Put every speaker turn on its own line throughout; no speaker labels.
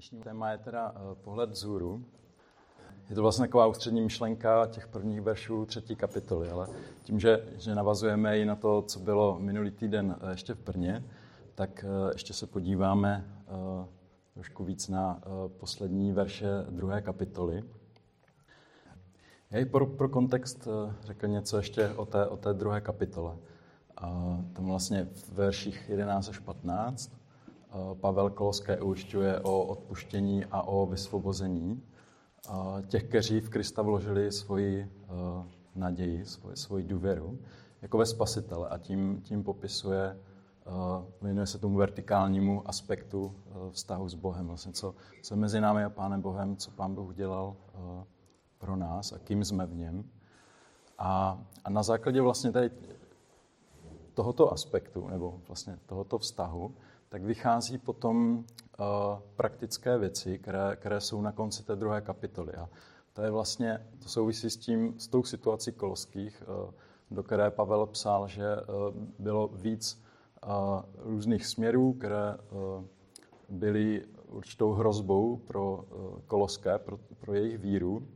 Dnešní téma je teda eh, pohled vzhůru. Je to vlastně taková ústřední myšlenka těch prvních veršů třetí kapitoly, ale tím, že, že navazujeme i na to, co bylo minulý týden eh, ještě v Brně, tak eh, ještě se podíváme trošku víc na poslední verše druhé kapitoly. Já i pro, pro kontext řekl něco ještě o té, o té druhé kapitole. Tam vlastně v verších 11 až 15 Pavel Koloské ujišťuje o odpuštění a o vysvobození těch, kteří v Krista vložili svoji naději, svoji, svoji důvěru, jako ve spasitele a tím, tím popisuje, věnuje se tomu vertikálnímu aspektu vztahu s Bohem, vlastně co, co mezi námi a Pánem Bohem, co Pán Bůh udělal pro nás a kým jsme v něm. A, a na základě vlastně tady tohoto aspektu, nebo vlastně tohoto vztahu, tak vychází potom uh, praktické věci, které, které jsou na konci té druhé kapitoly. A to je vlastně, to souvisí s tím, s tou situací koloských, uh, do které Pavel psal, že uh, bylo víc různých směrů, které byly určitou hrozbou pro koloské, pro, pro jejich víru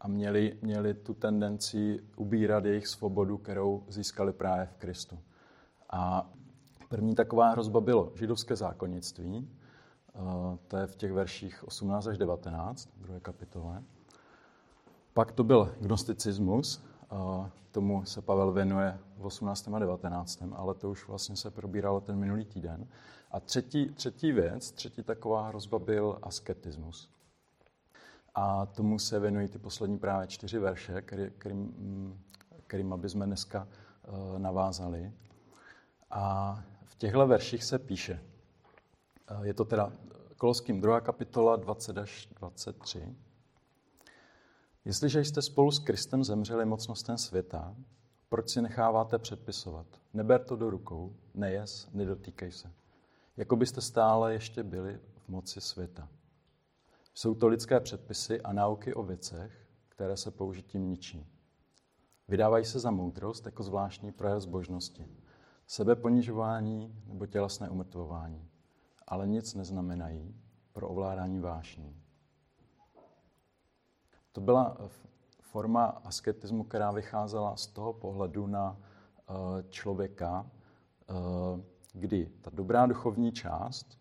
a měli, měli tu tendenci ubírat jejich svobodu, kterou získali právě v Kristu. A První taková hrozba bylo židovské zákonnictví, eh, to je v těch verších 18 až 19, v druhé kapitole. Pak to byl gnosticismus, tomu se Pavel věnuje v 18. a 19., ale to už vlastně se probíralo ten minulý týden. A třetí, třetí věc, třetí taková hrozba byl asketismus. A tomu se věnují ty poslední právě čtyři verše, který, kterým, kterým aby jsme dneska eh, navázali. A těchto verších se píše. Je to teda Koloským 2. kapitola 20 až 23. Jestliže jste spolu s Kristem zemřeli mocnostem světa, proč si necháváte předpisovat? Neber to do rukou, nejes, nedotýkej se. Jako byste stále ještě byli v moci světa. Jsou to lidské předpisy a nauky o věcech, které se použitím ničí. Vydávají se za moudrost jako zvláštní projev zbožnosti sebeponižování nebo tělesné umrtvování, ale nic neznamenají pro ovládání vášní. To byla forma asketismu, která vycházela z toho pohledu na eh, člověka, eh, kdy ta dobrá duchovní část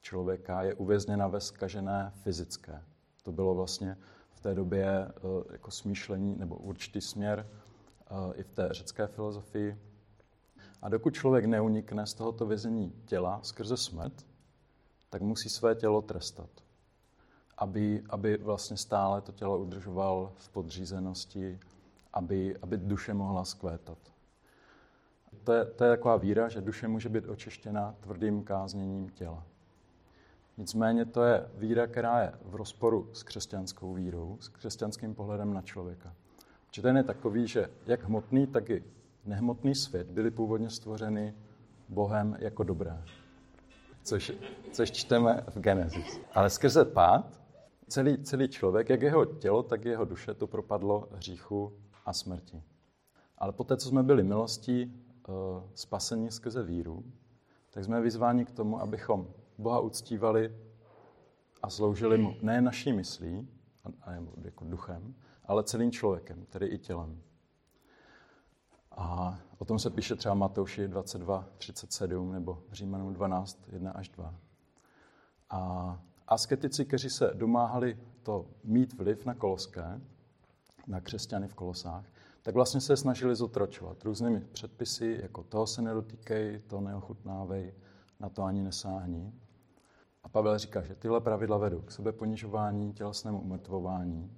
člověka je uvězněna ve skažené fyzické. To bylo vlastně v té době eh, jako smýšlení nebo určitý směr i v té řecké filozofii, a dokud člověk neunikne z tohoto vězení těla skrze smrt, tak musí své tělo trestat, aby, aby vlastně stále to tělo udržoval v podřízenosti, aby, aby duše mohla skvétat. To je, to je taková víra, že duše může být očištěna tvrdým kázněním těla. Nicméně to je víra, která je v rozporu s křesťanskou vírou, s křesťanským pohledem na člověka. Protože ten je takový, že jak hmotný, tak i nehmotný svět byly původně stvořeny Bohem jako dobré. Což, což čteme v Genesis. Ale skrze pád celý, celý člověk, jak jeho tělo, tak jeho duše, to propadlo hříchu a smrti. Ale poté, co jsme byli milostí uh, spasení skrze víru, tak jsme vyzváni k tomu, abychom Boha uctívali a sloužili mu ne naší myslí, a, a jako duchem, ale celým člověkem, tedy i tělem. A o tom se píše třeba Matouši 22, 37 nebo Římanům 12, 1 až 2. A asketici, kteří se domáhali to mít vliv na koloské, na křesťany v kolosách, tak vlastně se snažili zotročovat různými předpisy, jako toho se nedotýkej, to neochutnávej, na to ani nesáhni. A Pavel říká, že tyhle pravidla vedou k sebeponižování, tělesnému umrtvování,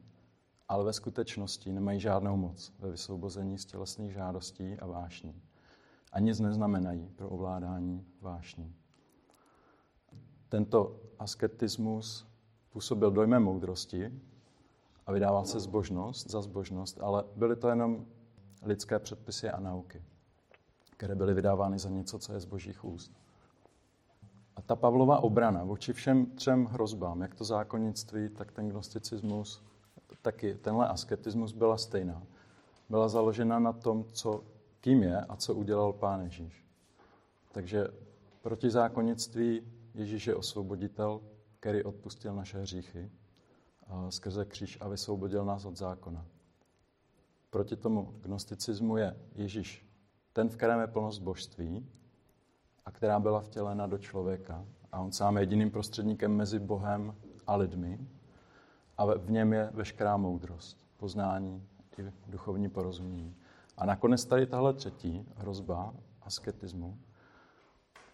ale ve skutečnosti nemají žádnou moc ve vysvobození z tělesných žádostí a vášní. A nic neznamenají pro ovládání vášní. Tento asketismus působil dojmem moudrosti a vydával se zbožnost za zbožnost, ale byly to jenom lidské předpisy a nauky, které byly vydávány za něco, co je z božích úst. A ta Pavlova obrana vůči všem třem hrozbám, jak to zákonnictví, tak ten gnosticismus taky tenhle asketismus byla stejná. Byla založena na tom, co, kým je a co udělal Pán Ježíš. Takže proti zákonnictví Ježíš je osvoboditel, který odpustil naše hříchy skrze kříž a vysvobodil nás od zákona. Proti tomu gnosticismu je Ježíš ten, v kterém je plnost božství a která byla vtělena do člověka. A on sám je jediným prostředníkem mezi Bohem a lidmi. A v něm je veškerá moudrost, poznání i duchovní porozumění. A nakonec tady tahle třetí hrozba asketismu,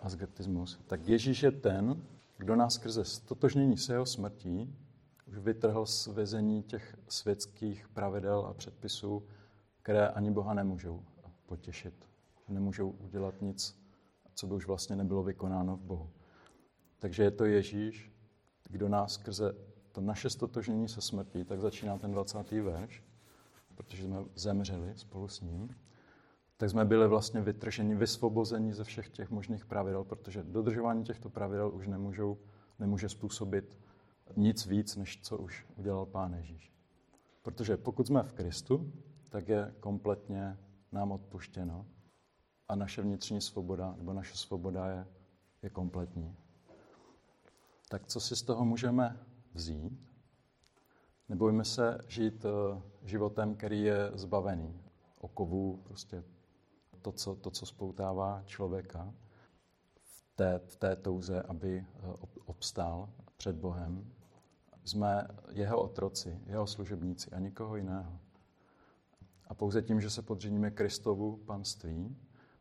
asketismus, tak Ježíš je ten, kdo nás skrze stotožnění s jeho smrtí už vytrhl z vězení těch světských pravidel a předpisů, které ani Boha nemůžou potěšit. Nemůžou udělat nic, co by už vlastně nebylo vykonáno v Bohu. Takže je to Ježíš, kdo nás skrze to naše stotožnění se smrtí, tak začíná ten 20. verš, protože jsme zemřeli spolu s ním, tak jsme byli vlastně vytrženi, vysvobozeni ze všech těch možných pravidel, protože dodržování těchto pravidel už nemůžou, nemůže způsobit nic víc, než co už udělal Pán Ježíš. Protože pokud jsme v Kristu, tak je kompletně nám odpuštěno a naše vnitřní svoboda, nebo naše svoboda je, je kompletní. Tak co si z toho můžeme vzít? Nebojme se žít eh, životem, který je zbavený okovů, prostě to, co, to, co spoutává člověka v té, v té touze, aby eh, obstál před Bohem. Jsme jeho otroci, jeho služebníci a nikoho jiného. A pouze tím, že se podřiníme Kristovu panství,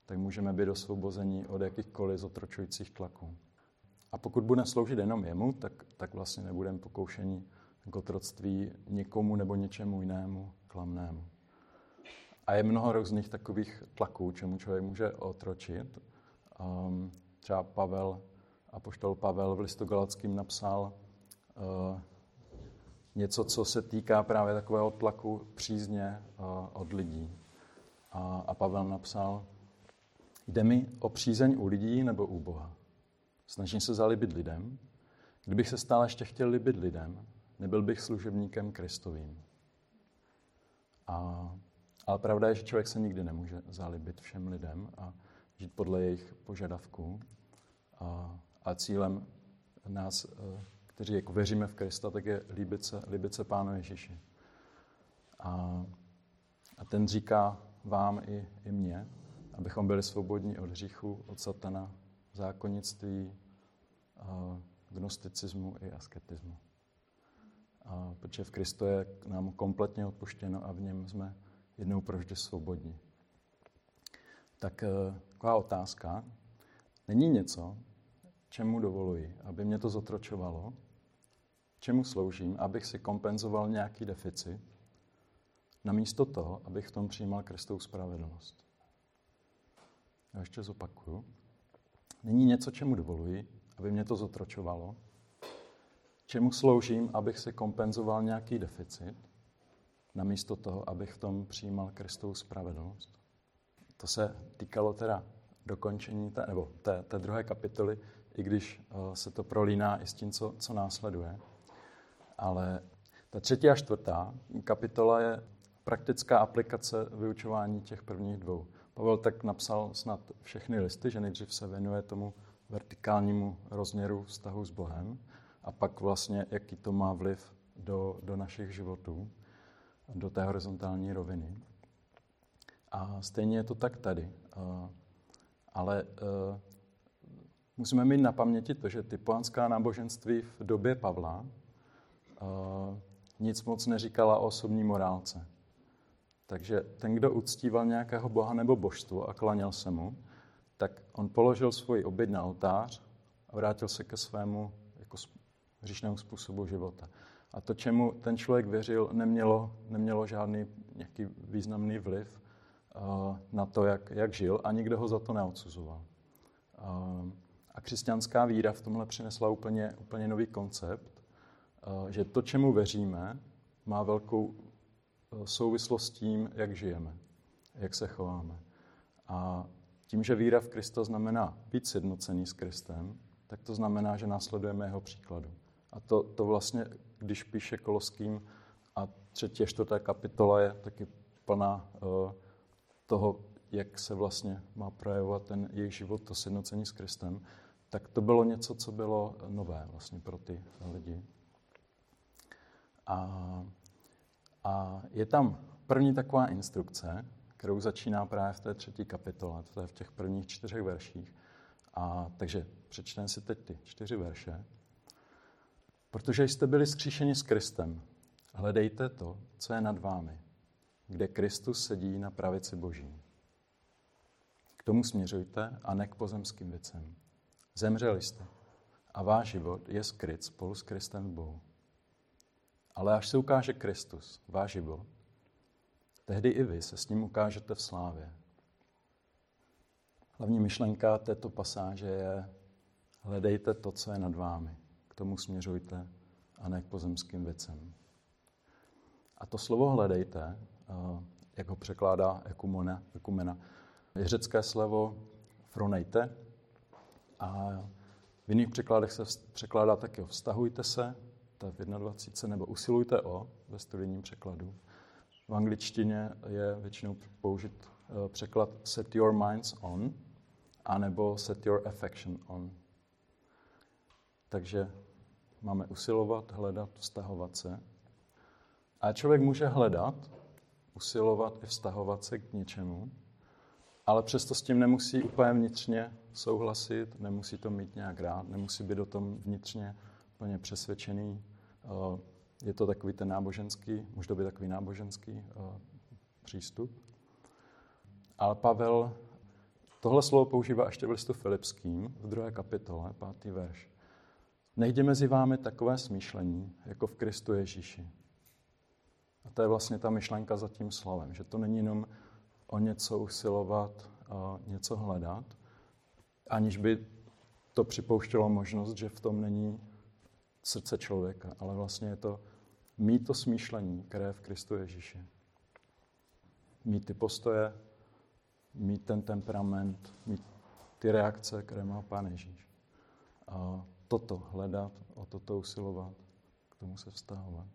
tak můžeme být osvobozeni od jakýchkoliv zotročujících tlaků. A pokud budeme sloužit jenom jemu, tak, tak vlastně nebudeme pokoušení k otroctví nikomu nebo něčemu jinému klamnému. A je mnoho různých takových tlaků, čemu člověk může otročit. Um, třeba Pavel, apoštol Pavel v listu Galackým napsal uh, něco, co se týká právě takového tlaku přízně uh, od lidí. A, a Pavel napsal, jde mi o přízeň u lidí nebo u Boha. Snažím se zalibit lidem. Kdybych se stále ještě chtěl libit lidem, nebyl bych služebníkem Kristovým. A, ale pravda je, že člověk se nikdy nemůže zalibit všem lidem a žít podle jejich požadavků. A, a cílem nás, eh, kteří jako věříme v Krista, tak je líbit se, líbit se Pánu Ježíši. A, a ten říká vám i, i mně, abychom byli svobodní od hříchu, od satana, zákonnictví, gnosticismu i asketismu. A protože v Kristu je nám kompletně odpuštěno a v něm jsme jednou provždy svobodní. Tak e, taková otázka. Není něco, čemu dovoluji, aby mě to zotročovalo, čemu sloužím, abych si kompenzoval nějaký deficit, namísto toho, abych v tom přijímal Kristovou spravedlnost. Já ještě zopakuju. Není něco, čemu dovoluji, aby mě to zotročovalo, čemu sloužím, abych si kompenzoval nějaký deficit, namísto toho, abych v tom přijímal Kristovu spravedlnost. To se týkalo teda dokončení té, nebo té, té druhé kapitoly, i když uh, se to prolíná i s tím, co, co následuje. Ale ta třetí a čtvrtá kapitola je praktická aplikace vyučování těch prvních dvou. Pavel tak napsal snad všechny listy, že nejdřív se věnuje tomu vertikálnímu rozměru vztahu s Bohem a pak vlastně, jaký to má vliv do, do našich životů, do té horizontální roviny. A stejně je to tak tady. Ale e, musíme mít na paměti to, že ty pohanská náboženství v době Pavla e, nic moc neříkala o osobní morálce. Takže ten, kdo uctíval nějakého boha nebo božstvo a klaněl se mu, tak on položil svůj oběd na oltář a vrátil se ke svému jako hříšnému způsobu života. A to, čemu ten člověk věřil, nemělo, nemělo žádný nějaký významný vliv uh, na to, jak, jak žil a nikdo ho za to neodsuzoval. Uh, a křesťanská víra v tomhle přinesla úplně, úplně nový koncept, uh, že to, čemu věříme, má velkou souvislost s tím, jak žijeme, jak se chováme. A tím, že víra v Krista znamená být sjednocený s Kristem, tak to znamená, že následujeme jeho příkladu. A to, to vlastně, když píše Koloským a třetí a čtvrtá kapitola je taky plná uh, toho, jak se vlastně má projevovat ten jejich život, to sjednocení s Kristem, tak to bylo něco, co bylo nové vlastně pro ty lidi. A, a je tam první taková instrukce, kterou začíná právě v té třetí kapitole, to je v těch prvních čtyřech verších. A takže přečteme si teď ty čtyři verše. Protože jste byli skříšeni s Kristem, hledejte to, co je nad vámi, kde Kristus sedí na pravici Boží. K tomu směřujte a ne k pozemským věcem. Zemřeli jste a váš život je skryt spolu s Kristem v Bohu. Ale až se ukáže Kristus, váš život, tehdy i vy se s ním ukážete v slávě. Hlavní myšlenka této pasáže je hledejte to, co je nad vámi. K tomu směřujte a ne k pozemským věcem. A to slovo hledejte, eh, jak ho překládá ekumena, ekumena je řecké slovo fronejte a v jiných překladech se překládá taky vztahujte se, je v 21, nebo usilujte o ve studijním překladu. V angličtině je většinou použit eh, překlad set your minds on, anebo set your affection on. Takže máme usilovat, hledat, vztahovat se. A člověk může hledat, usilovat i vztahovat se k něčemu, ale přesto s tím nemusí úplně vnitřně souhlasit, nemusí to mít nějak rád, nemusí být o tom vnitřně plně přesvědčený. Eh, je to takový ten náboženský, může to být takový náboženský eh, přístup. Ale Pavel tohle slovo používá ještě v listu Filipským v druhé kapitole, pátý verš. Nejde mezi vámi takové smýšlení, jako v Kristu Ježíši. A to je vlastně ta myšlenka za tím slovem, že to není jenom o něco usilovat, a něco hledat, aniž by to připouštělo možnost, že v tom není srdce člověka, ale vlastně je to mít to smýšlení, které je v Kristu Ježíši. Mít ty postoje, mít ten temperament, mít ty reakce, které má Pán Ježíš. A toto hledat, o toto usilovat, k tomu se vztahovat.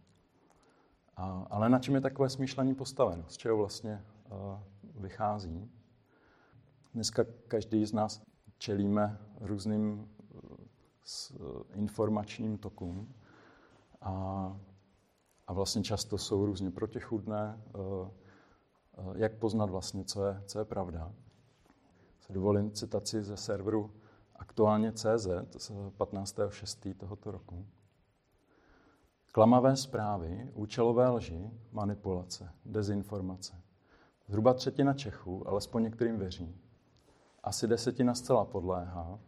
A, ale na čem je takové smýšlení postaveno? Z čeho vlastně uh, vychází? Dneska každý z nás čelíme různým s informačním tokům a, a vlastně často jsou různě protichudné, uh, jak poznat vlastně, co je, co je pravda. Se dovolím citaci ze serveru aktuálně CZ z 15.6. tohoto roku. Klamavé zprávy, účelové lži, manipulace, dezinformace. Zhruba třetina Čechů, alespoň některým věří. Asi desetina zcela podléhá.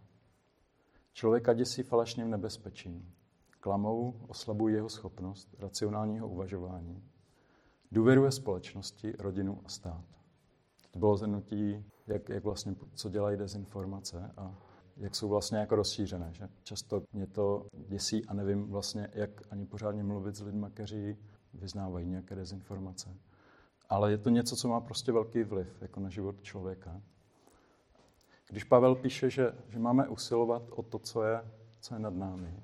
Člověka děsí falešným nebezpečím. Klamou oslabují jeho schopnost racionálního uvažování. Důvěruje společnosti, rodinu a stát. To bylo zhrnutí, jak, jak vlastně, co dělají dezinformace a jak jsou vlastně jako rozšířené. Že? Často mě to děsí a nevím vlastně, jak ani pořádně mluvit s lidmi, kteří vyznávají nějaké dezinformace. Ale je to něco, co má prostě velký vliv jako na život člověka. Když Pavel píše, že, že máme usilovat o to, co je, co je nad námi,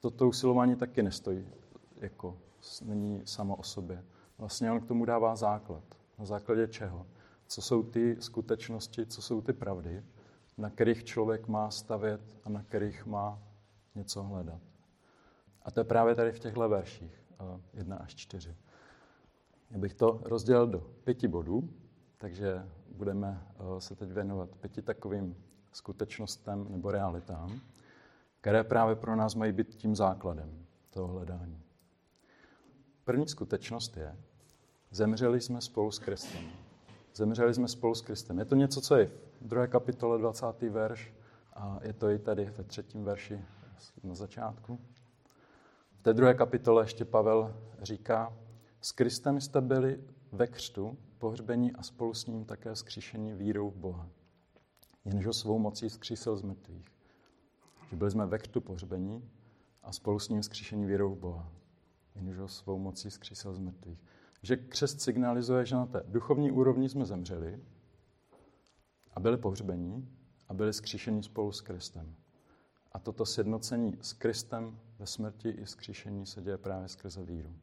toto usilování taky nestojí, jako není samo o sobě. Vlastně on k tomu dává základ. Na základě čeho? Co jsou ty skutečnosti, co jsou ty pravdy, na kterých člověk má stavět a na kterých má něco hledat. A to je právě tady v těchto verších, 1 až 4. Já bych to rozdělil do pěti bodů, takže budeme eh, se teď věnovat pěti takovým skutečnostem nebo realitám, které právě pro nás mají být tím základem toho hledání. První skutečnost je, zemřeli jsme spolu s Kristem. Zemřeli jsme spolu s Kristem. Je to něco, co je v druhé kapitole 20. verš a je to i tady ve třetím verši na začátku. V té druhé kapitole ještě Pavel říká, s Kristem jste byli ve křtu, pohřbení a spolu s ním také skříšení vírou v Boha. Jenže svou mocí skřísil z mrtvých. Že byli jsme ve křtu pohřbení a spolu s ním skříšení vírou v Boha. Jenže svou mocí skřísil z mrtvých. Že křest signalizuje, že na té duchovní úrovni jsme zemřeli a byli pohřbení a byli skříšení spolu s Kristem. A toto sjednocení s Kristem ve smrti i skříšení se děje právě skrze víru.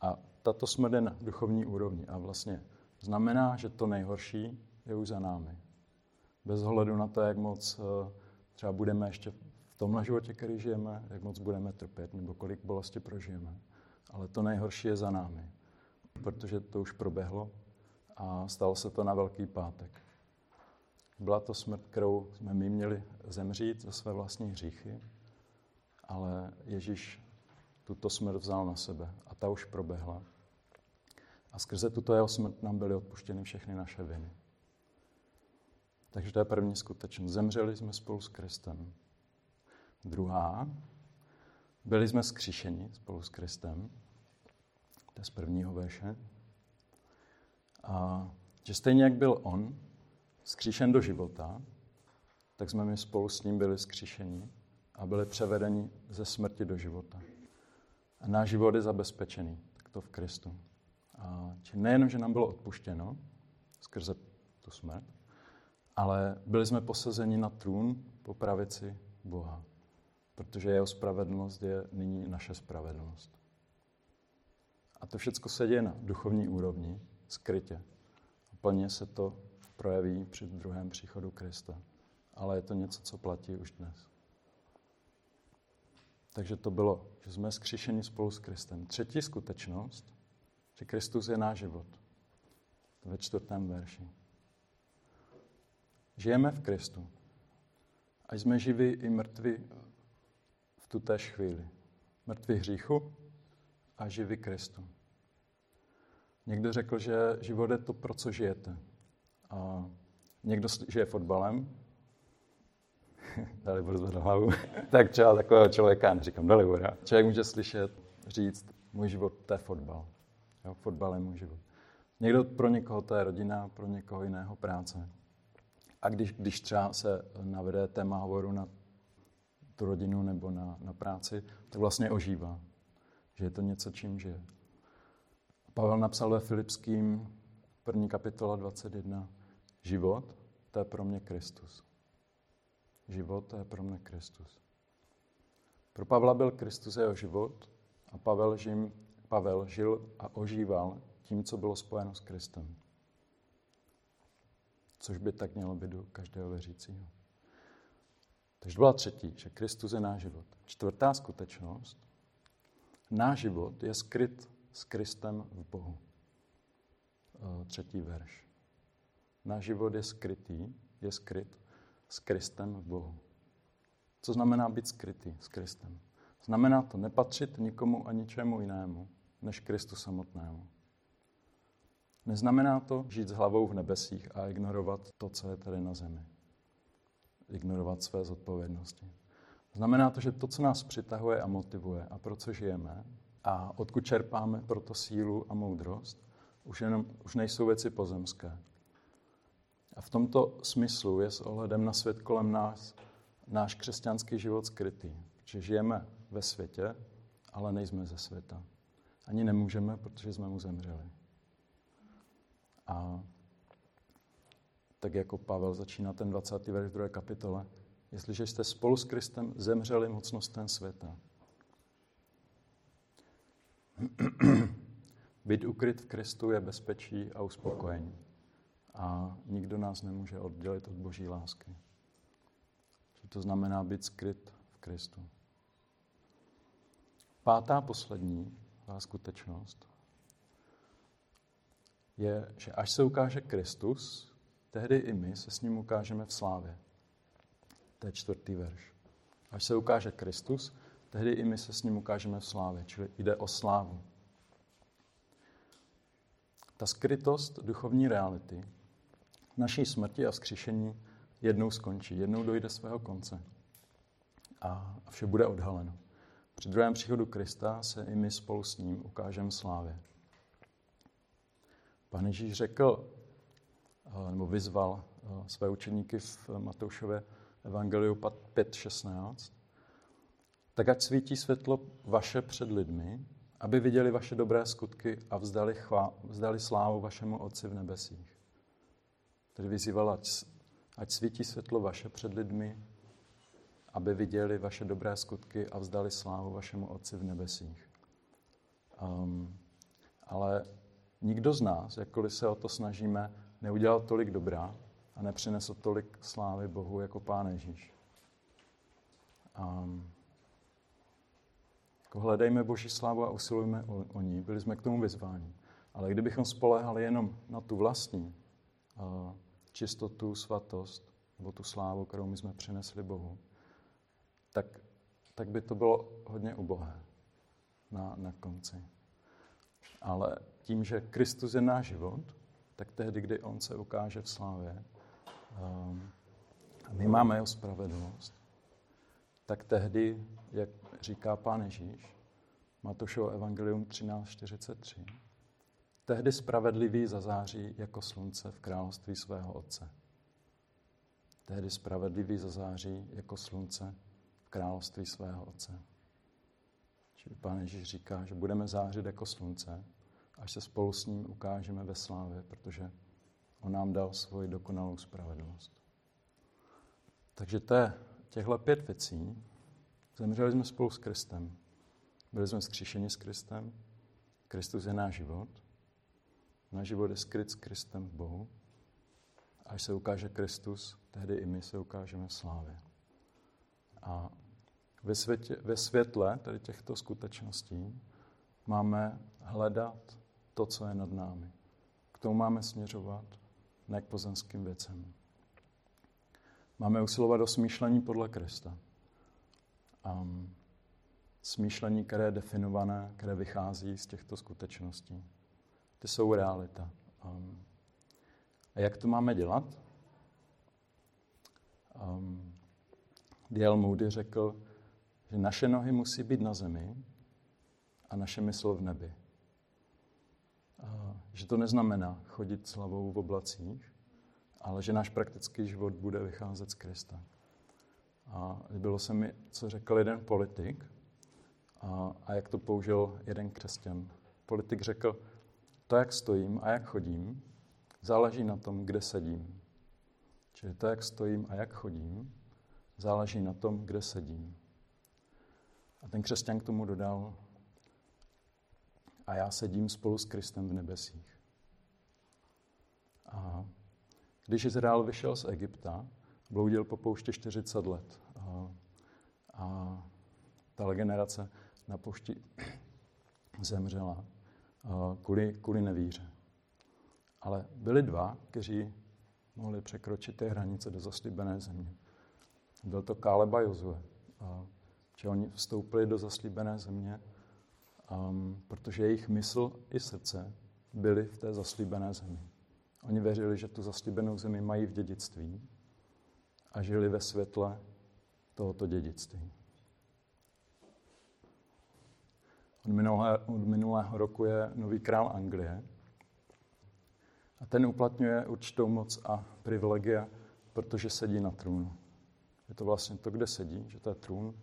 A tato smrt je na duchovní úrovni a vlastně znamená, že to nejhorší je už za námi. Bez ohledu na to, jak moc eh, třeba budeme ještě v tomhle životě, který žijeme, jak moc budeme trpět, nebo kolik bolesti prožijeme. Ale to nejhorší je za námi, protože to už proběhlo a stalo se to na Velký pátek. Byla to smrt, kterou jsme my měli zemřít za své vlastní hříchy, ale Ježíš tuto smrt vzal na sebe a ta už proběhla. A skrze tuto jeho smrt nám byly odpuštěny všechny naše viny. Takže to je první skutečnost. Zemřeli jsme spolu s Kristem. Druhá, byli jsme skříšeni spolu s Kristem. To je z prvního verše. A že stejně jak byl on skříšen do života, tak jsme my spolu s ním byli skříšeni a byli převedeni ze smrti do života. A náš život je zabezpečený, tak to v Kristu. A nejenom, že nám bylo odpuštěno skrze tu smrt, ale byli jsme posazeni na trůn po pravici Boha, protože jeho spravedlnost je nyní naše spravedlnost. A to všechno se děje na duchovní úrovni, skrytě. Plně se to projeví při druhém příchodu Krista. Ale je to něco, co platí už dnes. Takže to bylo, že jsme skříšeni spolu s Kristem. Třetí skutečnost, že Kristus je náš život. Ve čtvrtém verši. Žijeme v Kristu. A jsme živí i mrtví v tuté chvíli. Mrtví hříchu a živí Kristu. Někdo řekl, že život je to, pro co žijete. A někdo žije fotbalem, dali budu zvedl hlavu, tak třeba takového člověka, neříkám dali hora, člověk může slyšet, říct, můj život to je fotbal. Jo, fotbal je můj život. Někdo, pro někoho to je rodina, pro někoho jiného práce. A když, když třeba se navede téma hovoru na tu rodinu nebo na, na práci, tak vlastně ožívá. Že je to něco, čím žije. Pavel napsal ve Filipským první kapitola 21. Život, to je pro mě Kristus. Život, je pro mě Kristus. Pro Pavla byl Kristus jeho život a Pavel, žim, Pavel žil a ožíval tím, co bylo spojeno s Kristem. Což by tak mělo být do každého věřícího. Takže byla třetí, že Kristus je náš život. Čtvrtá skutečnost. Náš život je skryt s Kristem v Bohu. Eh, třetí verš. Náš život je skrytý, je skryt s Kristem v Bohu. Co znamená být skrytý s Kristem? Znamená to nepatřit nikomu a ničemu jinému, než Kristu samotnému. Neznamená to žít s hlavou v nebesích a ignorovat to, co je tady na zemi. Ignorovat své zodpovědnosti. Znamená to, že to, co nás přitahuje a motivuje a pro co žijeme a odkud čerpáme proto sílu a moudrost, už, jenom, už nejsou věci pozemské. A v tomto smyslu je s ohledem na svět kolem nás náš křesťanský život skrytý. Protože žijeme ve světě, ale nejsme ze světa. Ani nemůžeme, protože jsme mu zemřeli. A tak jako Pavel začíná ten 20. verš v druhé kapitole, jestliže jste spolu s Kristem zemřeli mocnostem světa. Být ukryt v Kristu je bezpečí a uspokojení. A nikdo nás nemůže oddělit od boží lásky. Že to znamená být skryt v Kristu. Pátá poslední skutečnost je, že až se ukáže Kristus, tehdy i my se s ním ukážeme v slávě. To je čtvrtý verš. Až se ukáže Kristus, tehdy i my se s ním ukážeme v slávě, čili jde o slávu. Ta skrytost duchovní reality naší smrti a vzkříšení jednou skončí, jednou dojde svého konce a vše bude odhaleno. Při druhém příchodu Krista se i my spolu s ním ukážeme slávě. Pan Ježíš řekl, eh, nebo vyzval eh, své učeníky v Matoušově Evangeliu 5.16, tak ať svítí světlo vaše před lidmi, aby viděli vaše dobré skutky a vzdali, chvá, vzdali slávu vašemu Otci v nebesích. Tedy vyzýval, ať, ať svítí světlo vaše před lidmi, aby viděli vaše dobré skutky a vzdali slávu vašemu Otci v nebesích. Um, ale nikdo z nás, jakkoliv se o to snažíme, neudělal tolik dobrá, a nepřinesl tolik slávy Bohu jako Pán Ježíš. Um, jako hledejme Boží slávu a usilujme o, o ní. Byli jsme k tomu vyzváni. Ale kdybychom spolehali jenom na tu vlastní uh, čistotu, svatost, nebo tu slávu, kterou my jsme přinesli Bohu, tak, tak by to bylo hodně ubohé na, na konci. Ale tím, že Kristus je náš život, tak tehdy, kdy On se ukáže v slávě, um, a my máme jeho spravedlnost, tak tehdy, jak říká Pán Ježíš, Matoušovo evangelium 13.43, tehdy spravedlivý zazáří jako slunce v království svého Otce. Tehdy spravedlivý zazáří jako slunce v království svého Otce. Čili Pán Ježíš říká, že budeme zářit jako slunce, až se spolu s ním ukážeme ve slávě, protože on nám dal svoji dokonalou spravedlnost. Takže je těchto pět věcí. Zemřeli jsme spolu s Kristem. Byli jsme zkříšeni s Kristem. Kristus je náš život. Náš život je skryt s Kristem v Bohu. Až se ukáže Kristus, tehdy i my se ukážeme v slávě. A ve, světě, ve světle tady těchto skutečností máme hledat to, co je nad námi. K tomu máme směřovat, ne k pozemským věcem. Máme usilovat o smýšlení podle Krista. Um, smýšlení, které je definované, které vychází z těchto skutečností. Ty jsou realita. Um, a jak to máme dělat? Um, D.L. Moody řekl, že naše nohy musí být na zemi a naše mysl v nebi. A že to neznamená chodit slavou v oblacích, ale že náš praktický život bude vycházet z Krista. A líbilo se mi, co řekl jeden politik a, a jak to použil jeden křesťan. Politik řekl, to, jak stojím a jak chodím, záleží na tom, kde sedím. Čili to, jak stojím a jak chodím, záleží na tom, kde sedím. A ten křesťan k tomu dodal, a já sedím spolu s Kristem v nebesích. A když Izrael vyšel z Egypta, bloudil po poušti 40 let. A, a ta generace na poušti zemřela kvůli, kvůli nevíře. Ale byli dva, kteří mohli překročit ty hranice do zaslíbené země. Byl to Káleba Jozue. Že oni vstoupili do zaslíbené země, um, protože jejich mysl i srdce byly v té zaslíbené zemi. Oni věřili, že tu zaslíbenou zemi mají v dědictví a žili ve světle tohoto dědictví. Od minulého, od minulého roku je nový král Anglie a ten uplatňuje určitou moc a privilegia, protože sedí na trůnu. Je to vlastně to, kde sedí, že to je trůn,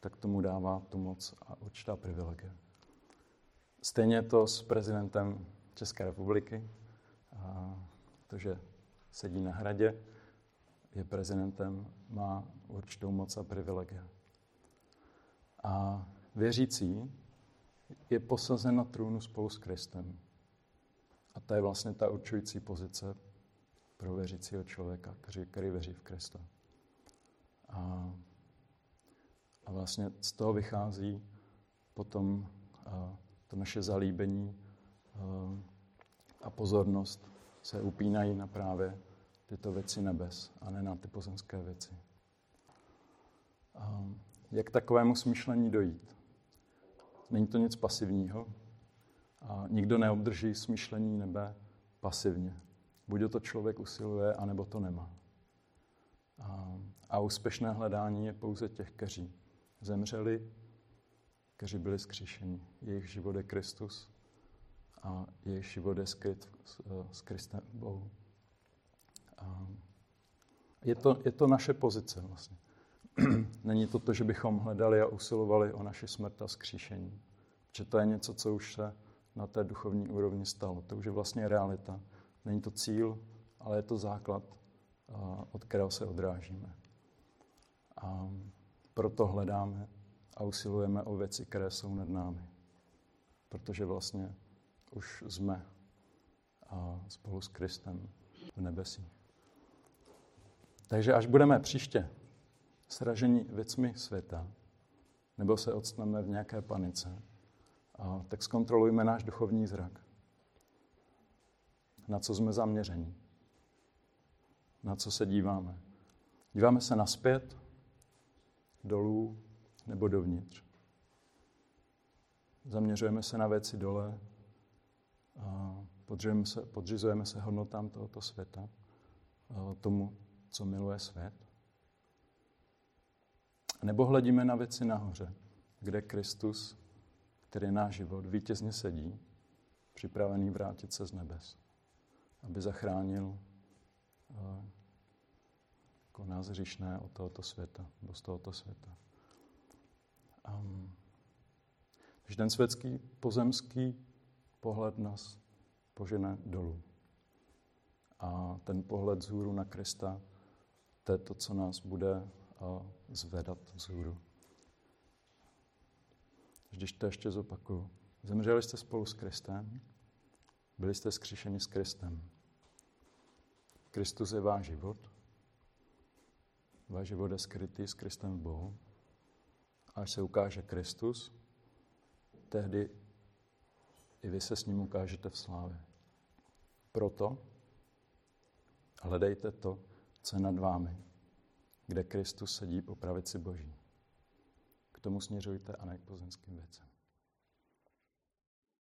tak tomu dává tu moc a určitá privilegia. Stejně to s prezidentem České republiky, protože sedí na hradě, je prezidentem, má určitou moc a privilegia. A věřící je posazen na trůnu spolu s Kristem. A to je vlastně ta určující pozice pro věřícího člověka, který, který věří v Krista. A, a vlastně z toho vychází potom a, to naše zalíbení a, a pozornost se upínají na právě tyto věci nebes a ne na ty pozemské věci. A jak takovému smýšlení dojít? Není to nic pasivního. A nikdo neobdrží smýšlení nebe pasivně. Buď to člověk usiluje, anebo to nemá. A, a úspěšné hledání je pouze těch, kteří zemřeli, kteří byli zkříšeni. Jejich život je Kristus a jejich život je skryt s, s Kristem Bohu. A je, to, je to naše pozice vlastně. Není to to, že bychom hledali a usilovali o naši smrt a skříšení. Že to je něco, co už se na té duchovní úrovni stalo. To už je vlastně realita. Není to cíl, ale je to základ, od kterého se odrážíme. A proto hledáme a usilujeme o věci, které jsou nad námi. Protože vlastně už jsme spolu s Kristem v nebesích. Takže až budeme příště sražení věcmi světa, nebo se odstneme v nějaké panice, tak zkontrolujme náš duchovní zrak. Na co jsme zaměření? Na co se díváme? Díváme se naspět, dolů nebo dovnitř. Zaměřujeme se na věci dole, a podřizujeme se, podřizujeme se hodnotám tohoto světa, tomu, co miluje svět. Nebo hledíme na věci nahoře, kde Kristus, který je náš život, vítězně sedí, připravený vrátit se z nebes, aby zachránil jako nás hříšné od tohoto světa, nebo z tohoto světa. Um, takže ten světský pozemský pohled nás požene dolů. A ten pohled zhůru na Krista, to je to, co nás bude zvedat vzhůru. Když to ještě zopakuju. Zemřeli jste spolu s Kristem, byli jste skříšeni s Kristem. Kristus je váš život. Váš život je skrytý s Kristem v Bohu. Až se ukáže Kristus, tehdy i vy se s ním ukážete v slávě. Proto hledejte to, co je nad vámi, kde Kristus sedí po pravici Boží. K tomu směřujte a ne k pozemským věcem.